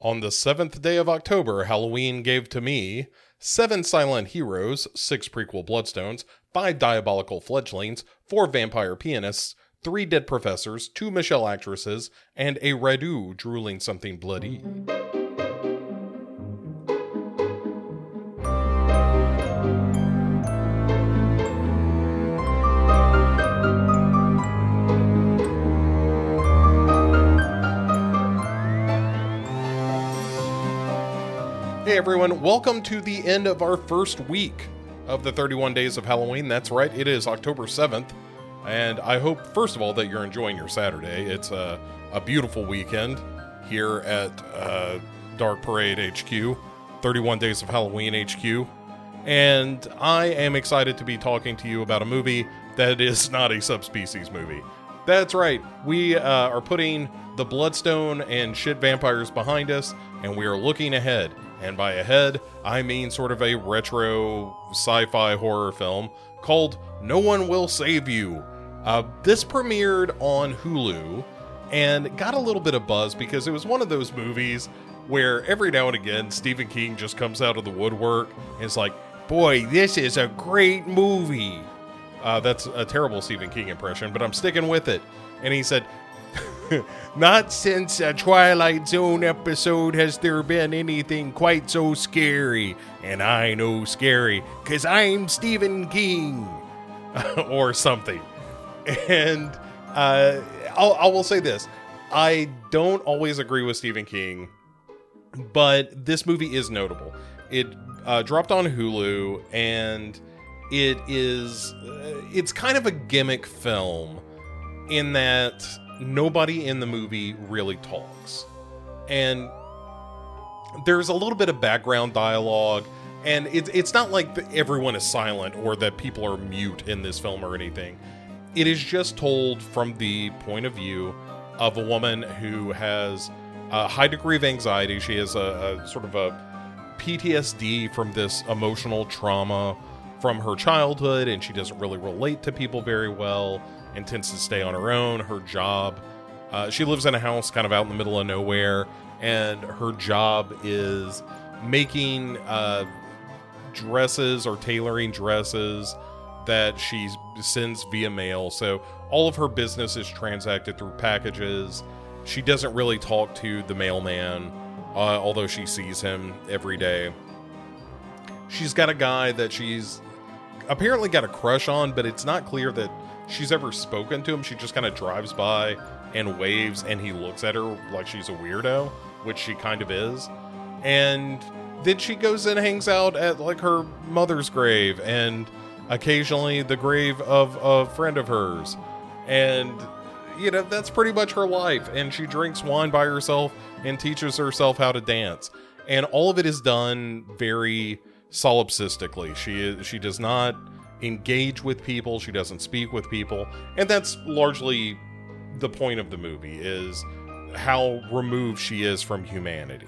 On the seventh day of October, Halloween gave to me seven silent heroes, six prequel bloodstones, five diabolical fledglings, four vampire pianists, three dead professors, two Michelle actresses, and a Radu drooling something bloody. Everyone, welcome to the end of our first week of the 31 days of Halloween. That's right, it is October 7th. And I hope, first of all, that you're enjoying your Saturday. It's a, a beautiful weekend here at uh, Dark Parade HQ, 31 Days of Halloween HQ. And I am excited to be talking to you about a movie that is not a subspecies movie. That's right, we uh, are putting the Bloodstone and shit vampires behind us, and we are looking ahead. And by ahead, I mean sort of a retro sci fi horror film called No One Will Save You. Uh, this premiered on Hulu and got a little bit of buzz because it was one of those movies where every now and again Stephen King just comes out of the woodwork and is like, Boy, this is a great movie. Uh, that's a terrible Stephen King impression, but I'm sticking with it. And he said, Not since a Twilight Zone episode has there been anything quite so scary. And I know scary, because I'm Stephen King. or something. And uh, I'll, I will say this I don't always agree with Stephen King, but this movie is notable. It uh, dropped on Hulu, and it is uh, it's kind of a gimmick film in that nobody in the movie really talks. And there's a little bit of background dialogue and it's it's not like everyone is silent or that people are mute in this film or anything. It is just told from the point of view of a woman who has a high degree of anxiety. She has a, a sort of a PTSD from this emotional trauma from her childhood, and she doesn't really relate to people very well and tends to stay on her own. Her job, uh, she lives in a house kind of out in the middle of nowhere, and her job is making uh, dresses or tailoring dresses that she sends via mail. So all of her business is transacted through packages. She doesn't really talk to the mailman, uh, although she sees him every day. She's got a guy that she's apparently got a crush on, but it's not clear that she's ever spoken to him. She just kind of drives by and waves, and he looks at her like she's a weirdo, which she kind of is. And then she goes and hangs out at like her mother's grave and occasionally the grave of a friend of hers. And you know, that's pretty much her life. And she drinks wine by herself and teaches herself how to dance. And all of it is done very solipsistically. She is she does not engage with people, she doesn't speak with people, and that's largely the point of the movie is how removed she is from humanity.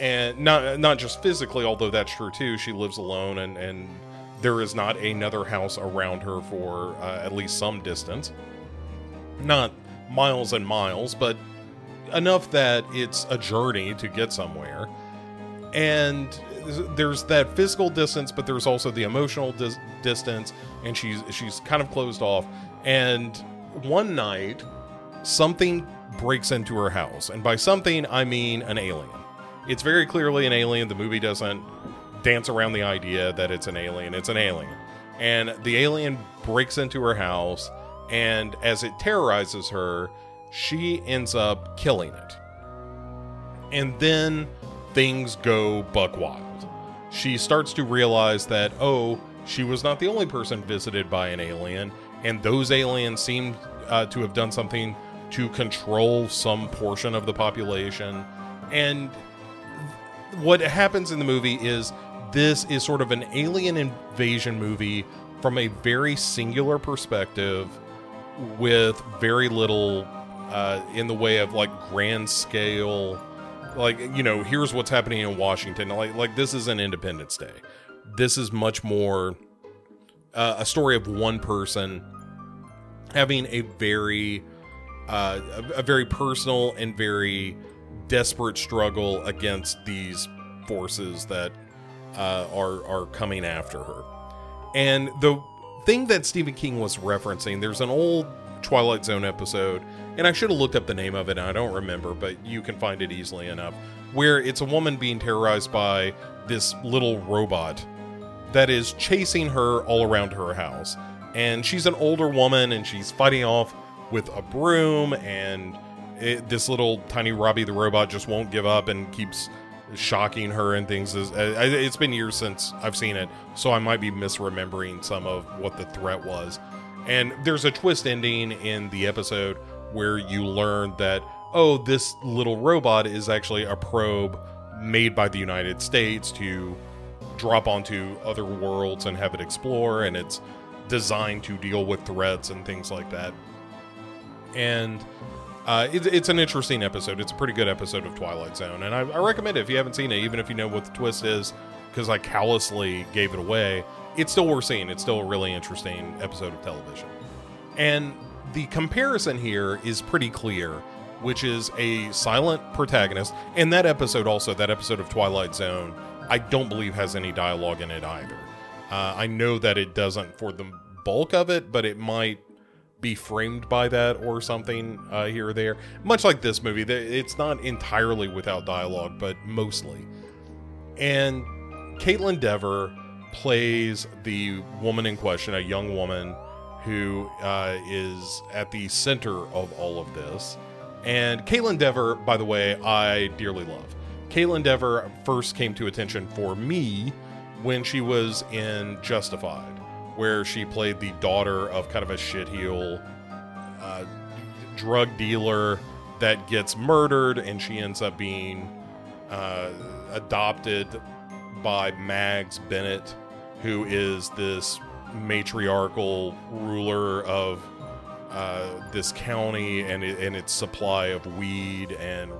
And not not just physically, although that's true too. She lives alone and and there is not another house around her for uh, at least some distance. Not miles and miles, but enough that it's a journey to get somewhere. And there's that physical distance, but there's also the emotional dis- distance, and she's she's kind of closed off. And one night, something breaks into her house, and by something I mean an alien. It's very clearly an alien. The movie doesn't dance around the idea that it's an alien. It's an alien, and the alien breaks into her house, and as it terrorizes her, she ends up killing it. And then things go buck wild. She starts to realize that, oh, she was not the only person visited by an alien, and those aliens seem uh, to have done something to control some portion of the population. And what happens in the movie is this is sort of an alien invasion movie from a very singular perspective with very little uh, in the way of like grand scale like you know here's what's happening in washington like like this is an independence day this is much more uh, a story of one person having a very uh, a, very personal and very desperate struggle against these forces that uh, are are coming after her. And the thing that Stephen King was referencing, there's an old Twilight Zone episode, and I should have looked up the name of it, I don't remember, but you can find it easily enough, where it's a woman being terrorized by this little robot that is chasing her all around her house. And she's an older woman, and she's fighting off with a broom, and it, this little tiny Robbie the robot just won't give up and keeps shocking her and things. Uh, it's been years since I've seen it, so I might be misremembering some of what the threat was. And there's a twist ending in the episode where you learn that, oh, this little robot is actually a probe made by the United States to drop onto other worlds and have it explore, and it's designed to deal with threats and things like that. And uh, it, it's an interesting episode. It's a pretty good episode of Twilight Zone, and I, I recommend it if you haven't seen it, even if you know what the twist is, because I callously gave it away. It's still worth seeing. It's still a really interesting episode of television. And the comparison here is pretty clear, which is a silent protagonist. And that episode, also, that episode of Twilight Zone, I don't believe has any dialogue in it either. Uh, I know that it doesn't for the bulk of it, but it might be framed by that or something uh, here or there. Much like this movie, it's not entirely without dialogue, but mostly. And Kaitlyn Dever plays the woman in question, a young woman who uh, is at the center of all of this. And Kaitlyn Dever, by the way, I dearly love. Kaitlyn Dever first came to attention for me when she was in Justified where she played the daughter of kind of a shitheel uh, drug dealer that gets murdered, and she ends up being uh, adopted by Mags Bennett, who is this matriarchal ruler of uh, this county and and its supply of weed and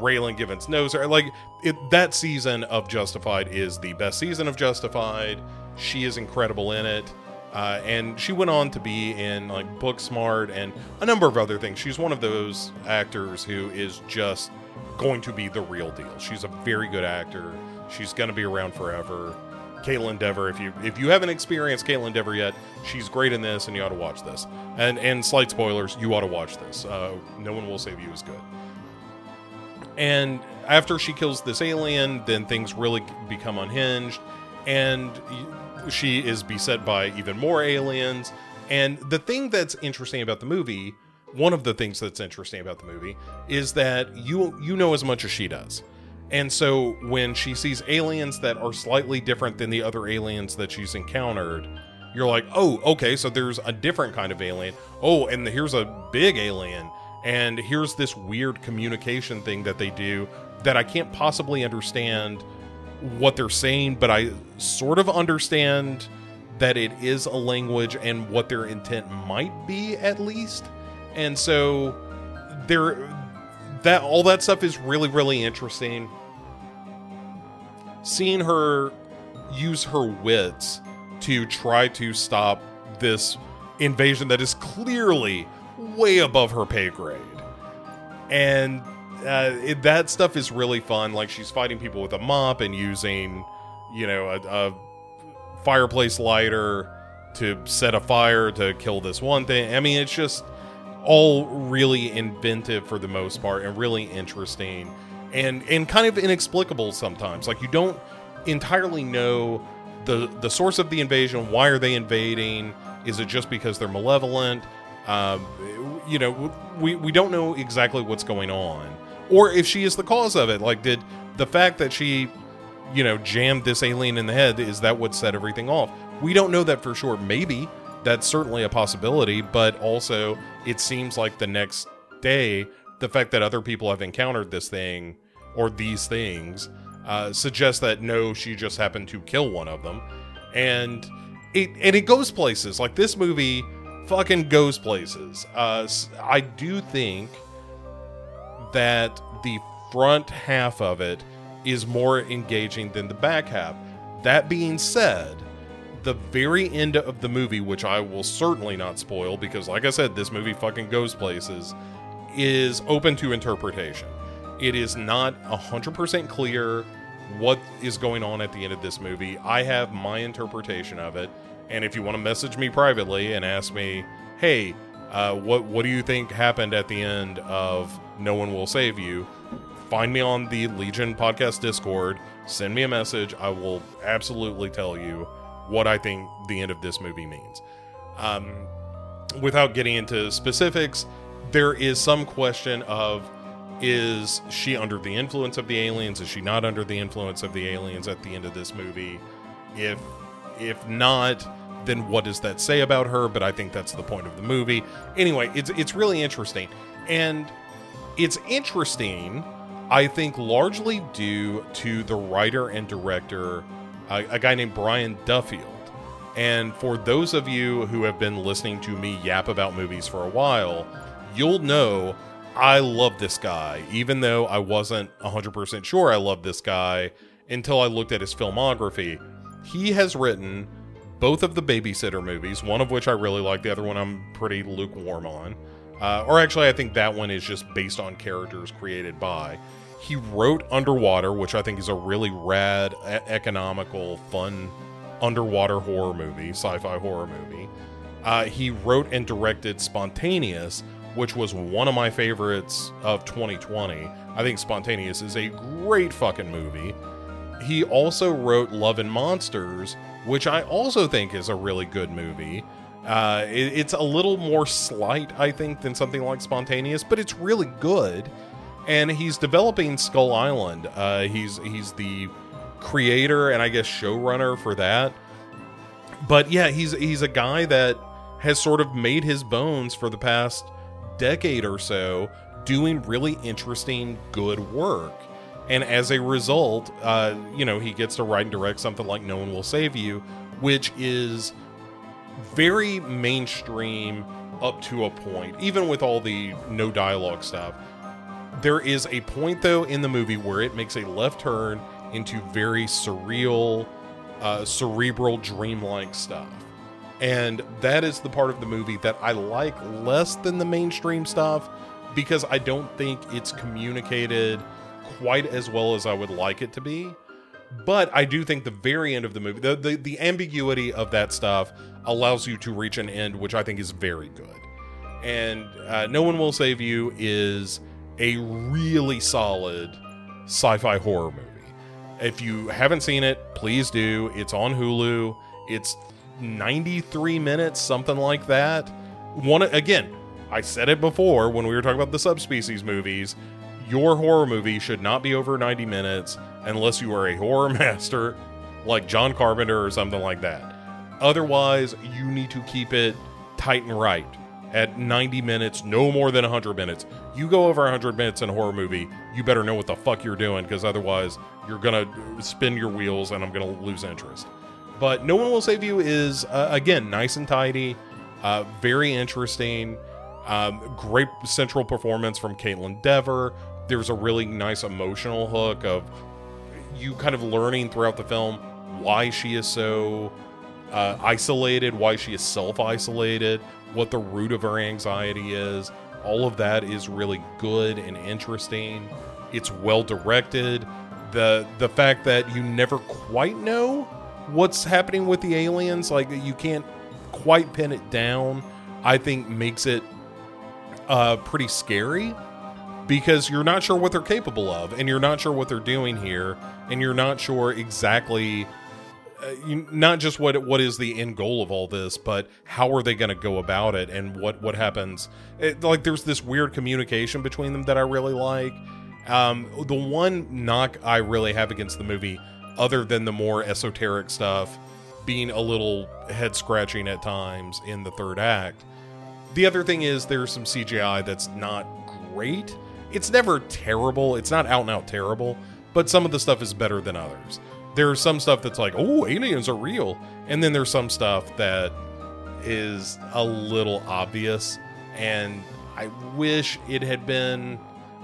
Raylan Givens knows her. Like it, that season of Justified is the best season of Justified. She is incredible in it. Uh, and she went on to be in like Booksmart and a number of other things. She's one of those actors who is just going to be the real deal. She's a very good actor. She's going to be around forever. Kaitlyn Dever, if you if you haven't experienced Kaitlyn Dever yet, she's great in this, and you ought to watch this. And and slight spoilers, you ought to watch this. Uh, no one will save you is good. And after she kills this alien, then things really become unhinged, and she is beset by even more aliens. And the thing that's interesting about the movie, one of the things that's interesting about the movie, is that you you know as much as she does. And so when she sees aliens that are slightly different than the other aliens that she's encountered, you're like, oh, okay, so there's a different kind of alien. Oh, and here's a big alien. And here's this weird communication thing that they do that I can't possibly understand what they're saying, but I sort of understand that it is a language and what their intent might be at least. And so there that all that stuff is really really interesting. Seeing her use her wits to try to stop this invasion that is clearly way above her pay grade. And uh, it, that stuff is really fun. Like she's fighting people with a mop and using, you know, a, a fireplace lighter to set a fire to kill this one thing. I mean, it's just all really inventive for the most part and really interesting and and kind of inexplicable sometimes. Like you don't entirely know the the source of the invasion. Why are they invading? Is it just because they're malevolent? Um, you know, we we don't know exactly what's going on or if she is the cause of it. Like, did the fact that she, you know, jammed this alien in the head is that what set everything off? We don't know that for sure. Maybe that's certainly a possibility, but also it seems like the next day, the fact that other people have encountered this thing or these things uh, suggests that no, she just happened to kill one of them, and it and it goes places. Like this movie, fucking goes places. Uh, I do think that the front half of it is more engaging than the back half. That being said, the very end of the movie, which I will certainly not spoil because, like I said, this movie fucking goes places, is open to interpretation. It is not 100% clear what is going on at the end of this movie. I have my interpretation of it. And if you want to message me privately and ask me, hey, uh, what what do you think happened at the end of No One Will Save You? Find me on the Legion podcast Discord. Send me a message. I will absolutely tell you what I think the end of this movie means. Um, without getting into specifics, there is some question of is she under the influence of the aliens? Is she not under the influence of the aliens at the end of this movie? If if not, then what does that say about her? But I think that's the point of the movie. Anyway, it's it's really interesting. And it's interesting, I think, largely due to the writer and director, a guy named Brian Duffield. And for those of you who have been listening to me yap about movies for a while, you'll know I love this guy, even though I wasn't 100% sure I loved this guy until I looked at his filmography. He has written both of the babysitter movies, one of which I really like, the other one I'm pretty lukewarm on. Uh, or actually, I think that one is just based on characters created by. He wrote Underwater, which I think is a really rad, e- economical, fun underwater horror movie, sci fi horror movie. Uh, he wrote and directed Spontaneous, which was one of my favorites of 2020. I think Spontaneous is a great fucking movie. He also wrote Love and Monsters, which I also think is a really good movie. Uh, it, it's a little more slight, I think, than something like Spontaneous, but it's really good. And he's developing Skull Island. Uh, he's he's the creator and I guess showrunner for that. But yeah, he's he's a guy that has sort of made his bones for the past decade or so doing really interesting, good work. And as a result, uh, you know, he gets to write and direct something like No One Will Save You, which is very mainstream up to a point, even with all the no dialogue stuff. There is a point, though, in the movie where it makes a left turn into very surreal, uh, cerebral, dreamlike stuff. And that is the part of the movie that I like less than the mainstream stuff because I don't think it's communicated quite as well as I would like it to be. But I do think the very end of the movie, the, the, the ambiguity of that stuff allows you to reach an end, which I think is very good. And uh, No One Will Save You is a really solid sci fi horror movie. If you haven't seen it, please do. It's on Hulu. It's 93 minutes, something like that. One again, I said it before when we were talking about the subspecies movies. Your horror movie should not be over 90 minutes unless you are a horror master like John Carpenter or something like that. Otherwise, you need to keep it tight and right at 90 minutes, no more than 100 minutes. You go over 100 minutes in a horror movie, you better know what the fuck you're doing because otherwise you're going to spin your wheels and I'm going to lose interest. But No One Will Save You is, uh, again, nice and tidy, uh, very interesting. Um, great central performance from Kaitlyn Dever. There's a really nice emotional hook of you kind of learning throughout the film why she is so uh, isolated, why she is self isolated, what the root of her anxiety is. All of that is really good and interesting. It's well directed. The the fact that you never quite know what's happening with the aliens, like you can't quite pin it down, I think makes it uh, pretty scary because you're not sure what they're capable of and you're not sure what they're doing here and you're not sure exactly uh, you, not just what what is the end goal of all this but how are they going to go about it and what what happens. It, like there's this weird communication between them that I really like. Um, the one knock I really have against the movie other than the more esoteric stuff being a little head scratching at times in the third act the other thing is there's some CGI that's not great it's never terrible. It's not out and out terrible, but some of the stuff is better than others. There's some stuff that's like, oh, aliens are real. And then there's some stuff that is a little obvious. And I wish it had been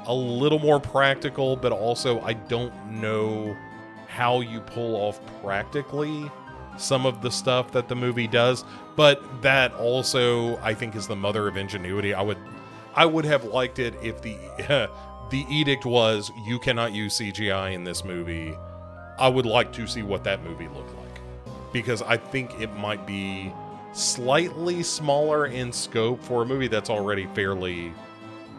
a little more practical, but also I don't know how you pull off practically some of the stuff that the movie does. But that also, I think, is the mother of ingenuity. I would I would have liked it if the the edict was you cannot use CGI in this movie. I would like to see what that movie looked like because I think it might be slightly smaller in scope for a movie that's already fairly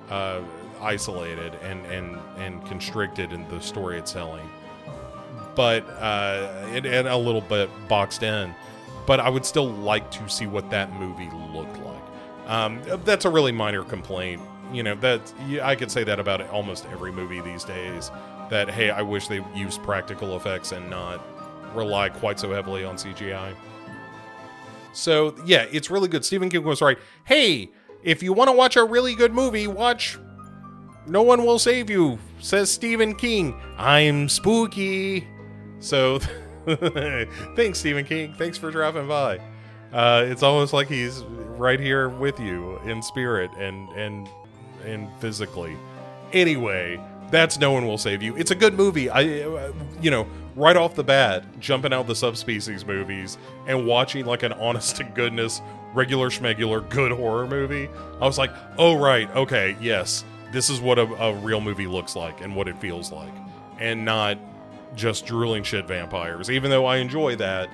uh, isolated and and and constricted in the story it's telling, but uh, and, and a little bit boxed in. But I would still like to see what that movie looked like. Um, that's a really minor complaint. You know that I could say that about almost every movie these days. That hey, I wish they used practical effects and not rely quite so heavily on CGI. So yeah, it's really good. Stephen King was right. Hey, if you want to watch a really good movie, watch No One Will Save You, says Stephen King. I'm spooky. So thanks, Stephen King. Thanks for dropping by. Uh, it's almost like he's right here with you in spirit and and and physically. Anyway, that's No One Will Save You. It's a good movie. I, uh, you know, right off the bat, jumping out the subspecies movies and watching like an honest to goodness, regular schmegular, good horror movie, I was like, oh, right, okay, yes, this is what a, a real movie looks like and what it feels like. And not just drooling shit vampires. Even though I enjoy that,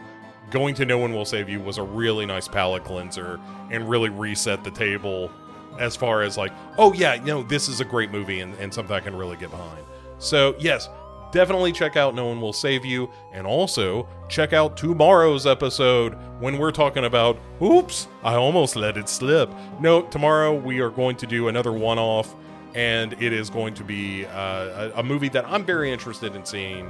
going to No One Will Save You was a really nice palate cleanser and really reset the table as far as like, oh yeah, you know, this is a great movie and, and something I can really get behind. So yes, definitely check out No One Will Save You, and also check out tomorrow's episode when we're talking about, oops, I almost let it slip. No, tomorrow we are going to do another one off, and it is going to be uh, a, a, movie that I'm very interested in seeing,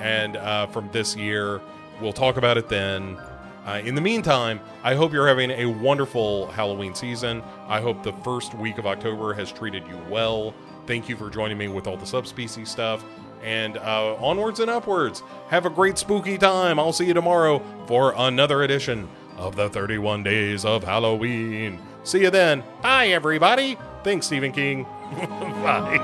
and uh, from this year. We'll talk about it then. Uh, in the meantime, I hope you're having a wonderful Halloween season. I hope the first week of October has treated you well. Thank you for joining me with all the subspecies stuff. And uh, onwards and upwards. Have a great spooky time. I'll see you tomorrow for another edition of the 31 Days of Halloween. See you then. Bye, everybody. Thanks, Stephen King. Bye.